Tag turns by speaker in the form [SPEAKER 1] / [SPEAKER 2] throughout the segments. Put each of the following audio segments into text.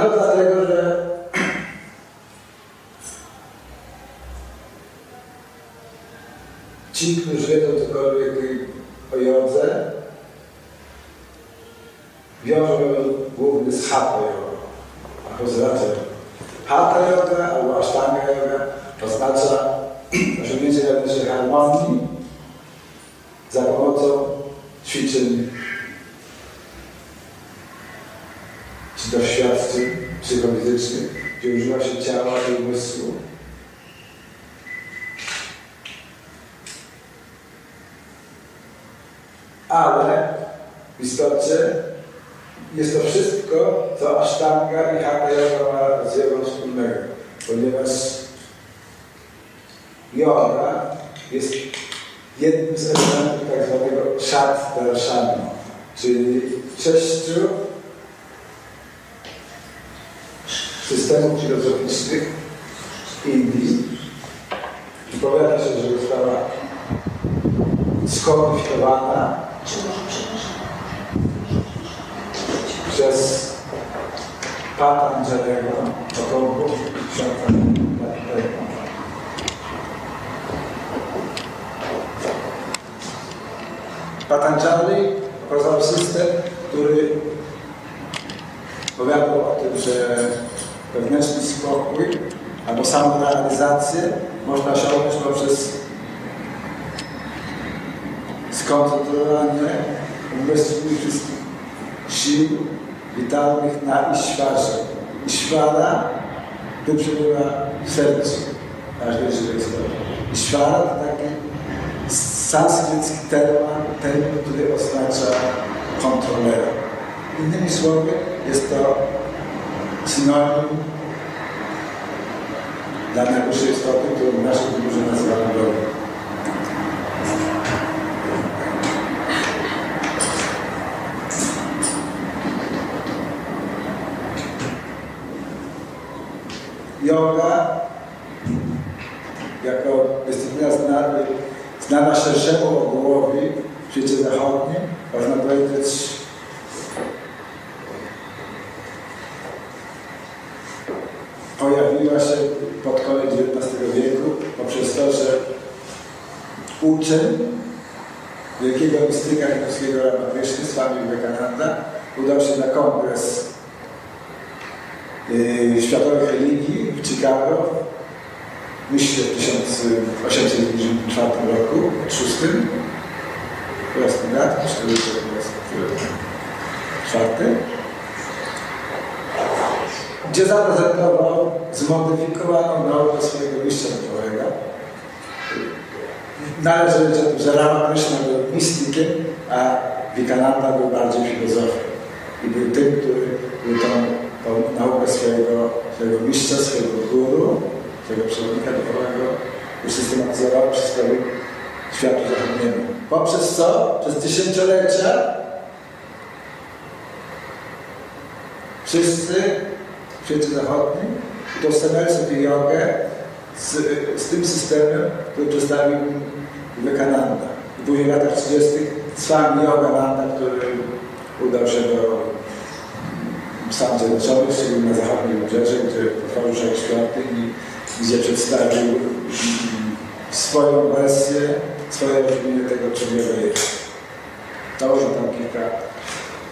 [SPEAKER 1] Ano dlatego, że ci, którzy wiedzą cokolwiek o jodze, wiążą ją głównie z hatha yoga, a to znaczy hatha yoga albo ashtanga yoga oznacza osiągnięcie wewnętrznej harmonii za pomocą ćwiczeń czy doświadczeń psychofizycznych, gdzie używa się ciała i umysłu. Ale w istocie jest to wszystko, co Ashtanga i Hatha Yoga ma wspólnego, ponieważ yoga jest jednym z elementów tak zwanego Darshana, czyli sześciu systemów filozoficznych Indii i powiada się, że została skodyfikowana przez Patanjalego około tysiąca lat temu. Patanjali pokazał system, który powiadał o tym, że wewnętrzny spokój albo samorealizację można osiągnąć poprzez skoncentrowanie umysłu wszystkich sił witalnych na Iśwarze. Iśwara tu przebywa w sercu każdej żywej istoty. Iśwara to taki sanskrycki termin, termin, który oznacza kontrolera. Innymi słowy, jest to synonim dla najwyższej istoty, którą w naszej kulturze nazywamy Bogiem. Yoga jako dyscyplina znana, znana szerszemu ogółowi w świecie zachodnim, można powiedzieć pojawiła się pod koniec XIX wieku poprzez to, że uczeń wielkiego mistyka hinduskiego Ramakrishny, Swami Vivekananda, udał się na kongres yy, światowej religii w Chicago, myślę w 1894 roku, 6. Jasny lat, 4. gdzie zaprezentował zmodyfikowaną naukę swojego mistrza duchowego. Należy tym, że Ramakrishna był mistykiem, a Vikananda był bardziej filozofem. I był tym, który był tą, tą naukę swojego, swojego mistrza, swojego guru, swojego przewodnika duchowego usystematyzował i przedstawił światu zachodniemu. Poprzez co? Przez tysiąclecia wszyscy w świecie zachodnim udostępniali sobie jogę z, z tym systemem, który przedstawił Vivekananda. I później w latach 30. Swami Yogananda, który udał się do Stanów Zjednoczonych, czyli na zachodniej wybrzeże, gdzie otworzył szereg świątyń i gdzie przedstawił swoją wersję, swoje rozumienie tego, czym yoga jest. Założył tam kilka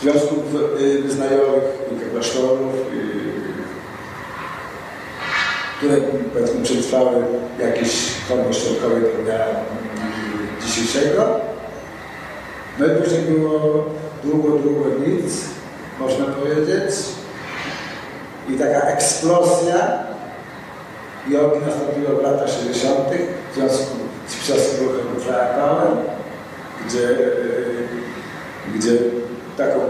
[SPEAKER 1] związków wyznajowych, kilka klasztorów, które przetrwały jakieś formy środkowej dnia dzisiejszego. No i później było długo, długo nic, można powiedzieć. I taka eksplozja jogi nastąpiła w latach 60. w związku z przesyłką Flakałem, gdzie, gdzie taką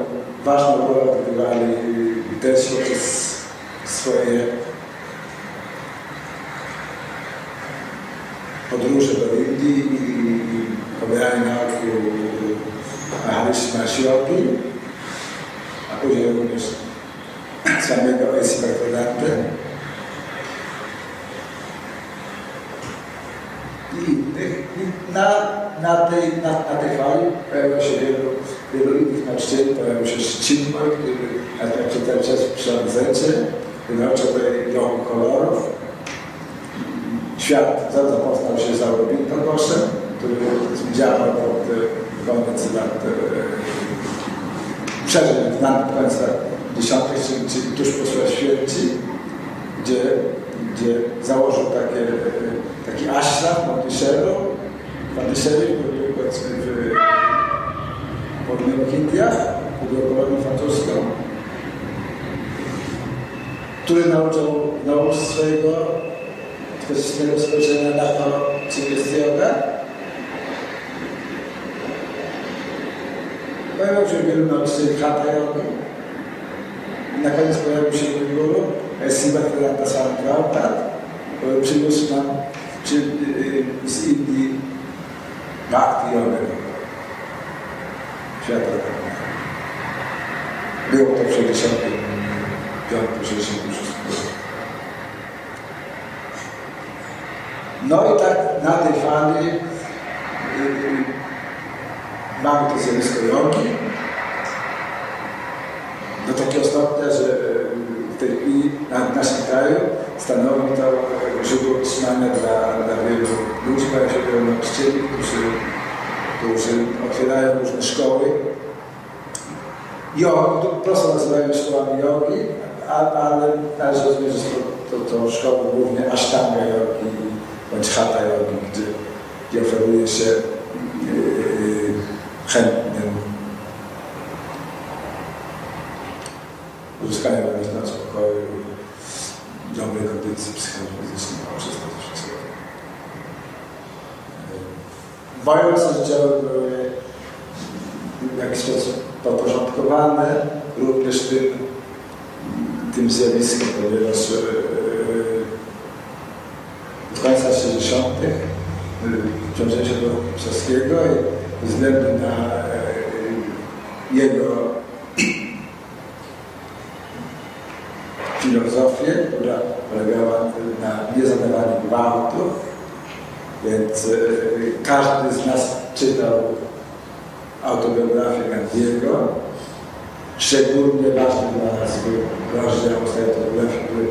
[SPEAKER 1] ważną rolę odgrywali też poprzez swoje podróże do Indii i pobrałem nauki Maharishi Mashiyogi, a później również samego S. Bhaktivedanta. I. I na, na, tej, na, na tej fali pojawiło się wielu, wielu innych nauczycieli, pojawił się Szcinma, który na trakcie cały czas przy Anzecie, wynalazł do koloru kolorów. Świat zapoznał się z Aurobin Tokoszem, który działał od koniec lat przeżył na końca dziesiątych, czyli, tuż po śmierci, gdzie, gdzie założył takie, taki ashram w Pontyszelu, w Pontyszeli, powiedzmy w południowych Indiach, kolonią francuską, który nauczył, nauczył swojego specyficznego spojrzenia na to, czym jest yoga. Pojawił się wielu nauczycieli hatha yogi. Na koniec pojawił się mój guru, Sivakriyanta Swami Prabhupada, który przyniósł nam czy, y, z Indii bhakti jogę świata. Było to w 65-66 No i tak na tej fali yy, mamy to zjawisko jogi. Do takiego stopnia, że w tej chwili w naszym kraju stanowi to źródło utrzymania dla, dla wielu ludzi, pojawia się nauczycieli, którzy, którzy otwierają różne szkoły. Jogi, to prosto nazywają szkołami jogi, ale należy rozumieć, że to, to, to szkoły głównie asztanga jogi bądź hatha jogi, gdzie, oferuje się yy, chętnym uzyskania wewnętrznego spokoju i dobrej kondycji psychofizycznej poprzez to wszystko. Moje losy życiowe były w jakiś sposób podporządkowane również tym, tym zjawiskiem, ponieważ końca 60. przewodniczącego się do Pszewskiego i ze względu na jego filozofię, która polegała na niezadawaniu gwałtów, więc każdy z nas czytał autobiografię Gandiego. Szczególnie ważny dla nas był rozdział z autobiografii, który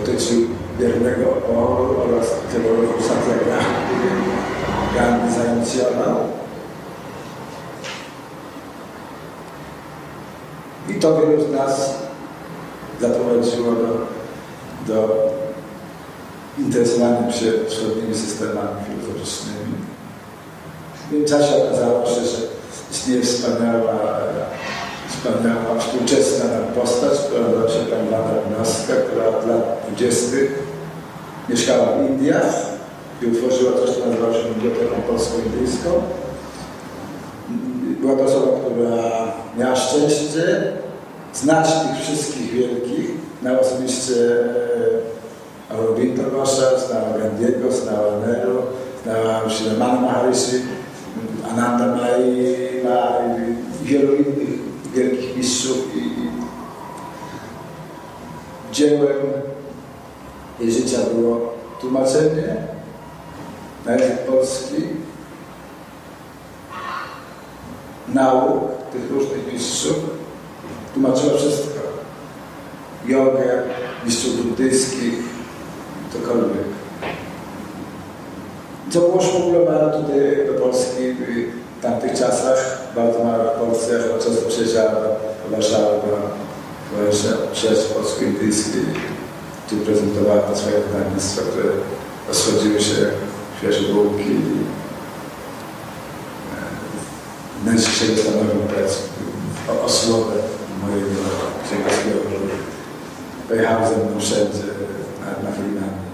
[SPEAKER 1] dotyczył wiernego oporu oraz satyagraha, który Gandhi zainicjował. I to wielu z nas zaprowadziło do, do interesowania się wschodnimi systemami filozoficznymi. W międzyczasie okazało się, że istnieje wspaniała, wspaniała współczesna postać, która nazywa się pani Wanda Gnoska, która od lat 20 mieszkała w Indiach i utworzyła coś, co nazywa się Biblioteką Polsko-Indyjską. Była to osoba, która miała szczęście znać tych wszystkich wielkich, znała osobiście Aurobinda Gosha, znała Gandiego, znała Nehru, znała Shilamana Maharishi, Ananda Mai, ma i wielu innych wielkich mistrzów i dziełem jej życia było tłumaczenie na język polski nauk tych różnych mistrzów. Tłumaczyła wszystko. Jogę, mistrzów buddyjskich, cokolwiek. Co było szmugglowane tutaj do Polski w tamtych czasach, bardzo mało w Polsce, ja często przyjeżdżałem do Warszawy, do Rzeszy Polsko-Indyjskiej, tu prezentowała to swoje wydawnictwa, które rozchodziły się świeże bułki. Najczęściej stanowił o, osłowę mojego księgarskiego, który pojechał ze mną wszędzie na, na Finlandię.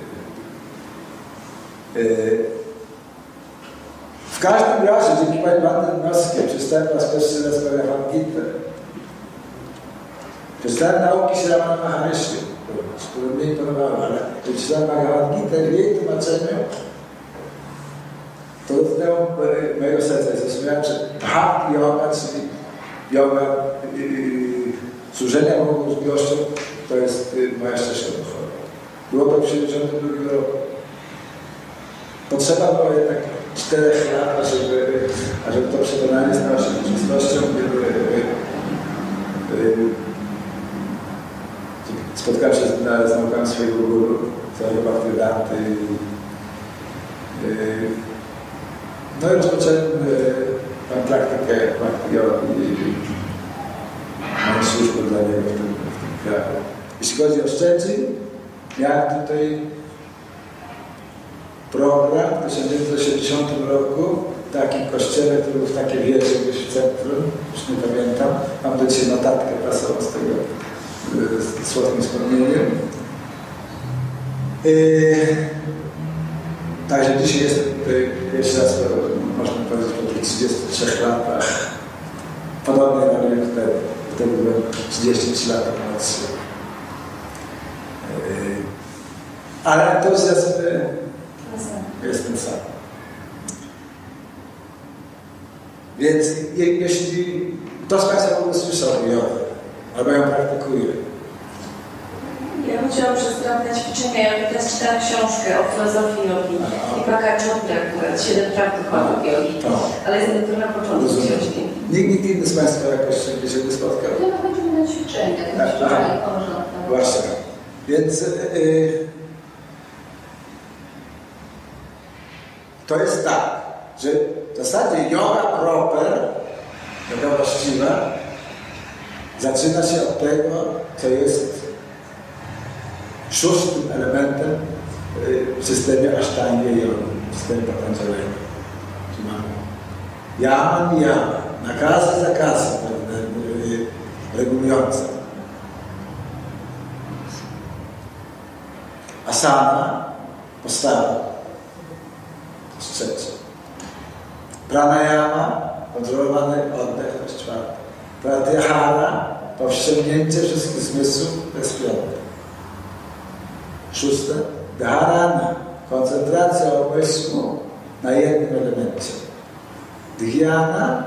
[SPEAKER 1] Każdym razie, dzięki Pani Wandy Noskie, przystępna z kościoła z Gita. Przeczytałem nauki Sramana Maharishi, które mnie imponowały, ale przeczytałem Bhagavad Gita w jej tłumaczeniu, to dotknęło mojego serca. Zrozumiałem, że bhakti yoga, czyli yoga yy, służenia Bogu z miłością, to jest moja ścieżka duchowa. Było to w 1972 roku. Potrzeba była jednak czterech lat, ażeby, ażeby to przekonanie stało się rzeczywistością, kiedy spotkałem się z, z naukami swojego guru, całego Bhaktivedanty. No i rozpocząłem mam praktykę Bhakti i mam służbę dla niego w tym, w tym kraju. Jeśli chodzi o Szczecin, miałem tutaj program w 1980 roku w takim kościele, który był w takiej wieży gdzieś w centrum, już nie pamiętam. Mam do dzisiaj notatkę prasową z tego z słodkim wspomnieniem. Yy, także dzisiaj jestem tutaj pierwszy raz, można powiedzieć, po tych 33 latach. Podobnie na jak wtedy. Wtedy byłem 33 lata młodszy. Yy, ale entuzjazm jest ten sam. Więc je, jeśli kto z Państwa w ogóle słyszał o jodze, albo ją praktykuje,
[SPEAKER 2] ja bym chciała przedstawić ćwiczenia. Ja teraz czytałam książkę o filozofii jogi. I Paka Chopra akurat, Siedem praw duchowych jogi. Ale jestem dopiero na początku książki.
[SPEAKER 1] Nikt, nikt inny z Państwa jakoś się nie spotkał?
[SPEAKER 3] Ja chodzimy na ćwiczenia,
[SPEAKER 1] Tak,
[SPEAKER 3] tak,
[SPEAKER 1] aha.
[SPEAKER 3] koleżanka.
[SPEAKER 1] Właśnie. Więc yy, to jest tak, że w zasadzie yoga proper, yoga właściwa, zaczyna się od tego, co jest szóstym elementem yy, w systemie Ashtanga Yogi, w systemie Patanjalego. Czyli mamy yama, niyama, nakazy, zakazy yy, regulujące. Asana, postawa. To jest trzecie. Pranayama, kontrolowany oddech, to jest czwarte. Pratyahara, powściągnięcie wszystkich zmysłów, to jest piąte. Szóste. Dharana, koncentracja umysłu na jednym elemencie. Dhyana,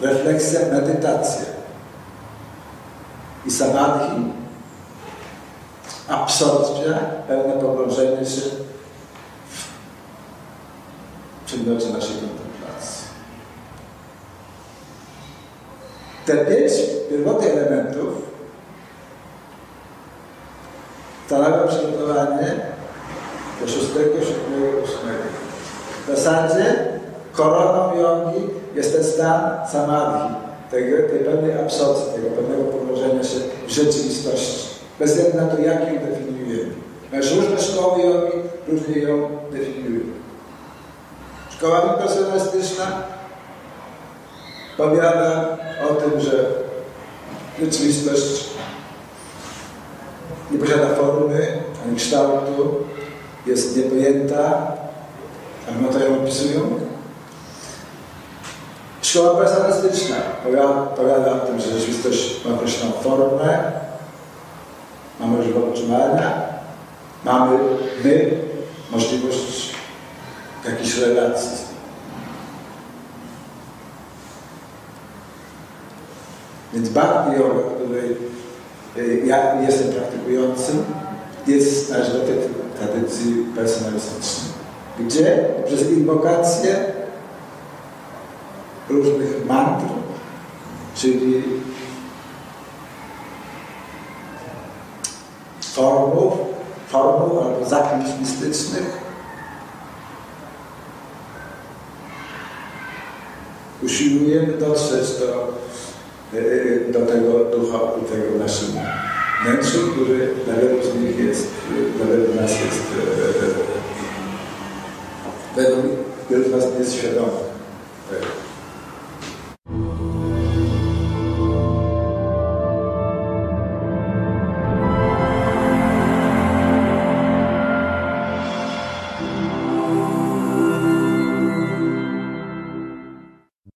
[SPEAKER 1] refleksja, medytacja. I samadhi, absorpcja, pełne pogrążenie się przedmiocie naszej kontemplacji. Te pięć pierwotnych elementów stanowią przygotowanie do szóstego, siódmego, ósmego. W zasadzie koroną jogi jest ten stan samadhi, tego, tej pewnej absorpcji, tego pewnego pogrążenia się w rzeczywistości. Bez względu na to, jak ją definiujemy. Masz różne szkoły jogi, różnie ją definiują. Szkoła impersonalistyczna powiada o tym, że rzeczywistość nie posiada formy ani kształtu, jest niepojęta, a mimo to ją opisują. Szkoła personalistyczna powiada, o tym, że rzeczywistość ma określoną formę, mamy możliwość utrzymania, mamy my możliwość jakichś relacji. Więc bhakti yoga, której y, ja jestem praktykującym, jest należy do tej tradycji personalistycznej, gdzie przez inwokację różnych mantr, czyli formuł, formuł albo zaklęć mistycznych, usiłujemy dotrzeć do, y, do tego ducha ukrytego w naszym wnętrzu, który dla wielu z nich jest, dla wielu nas jest, według wielu z nas jest świadomy.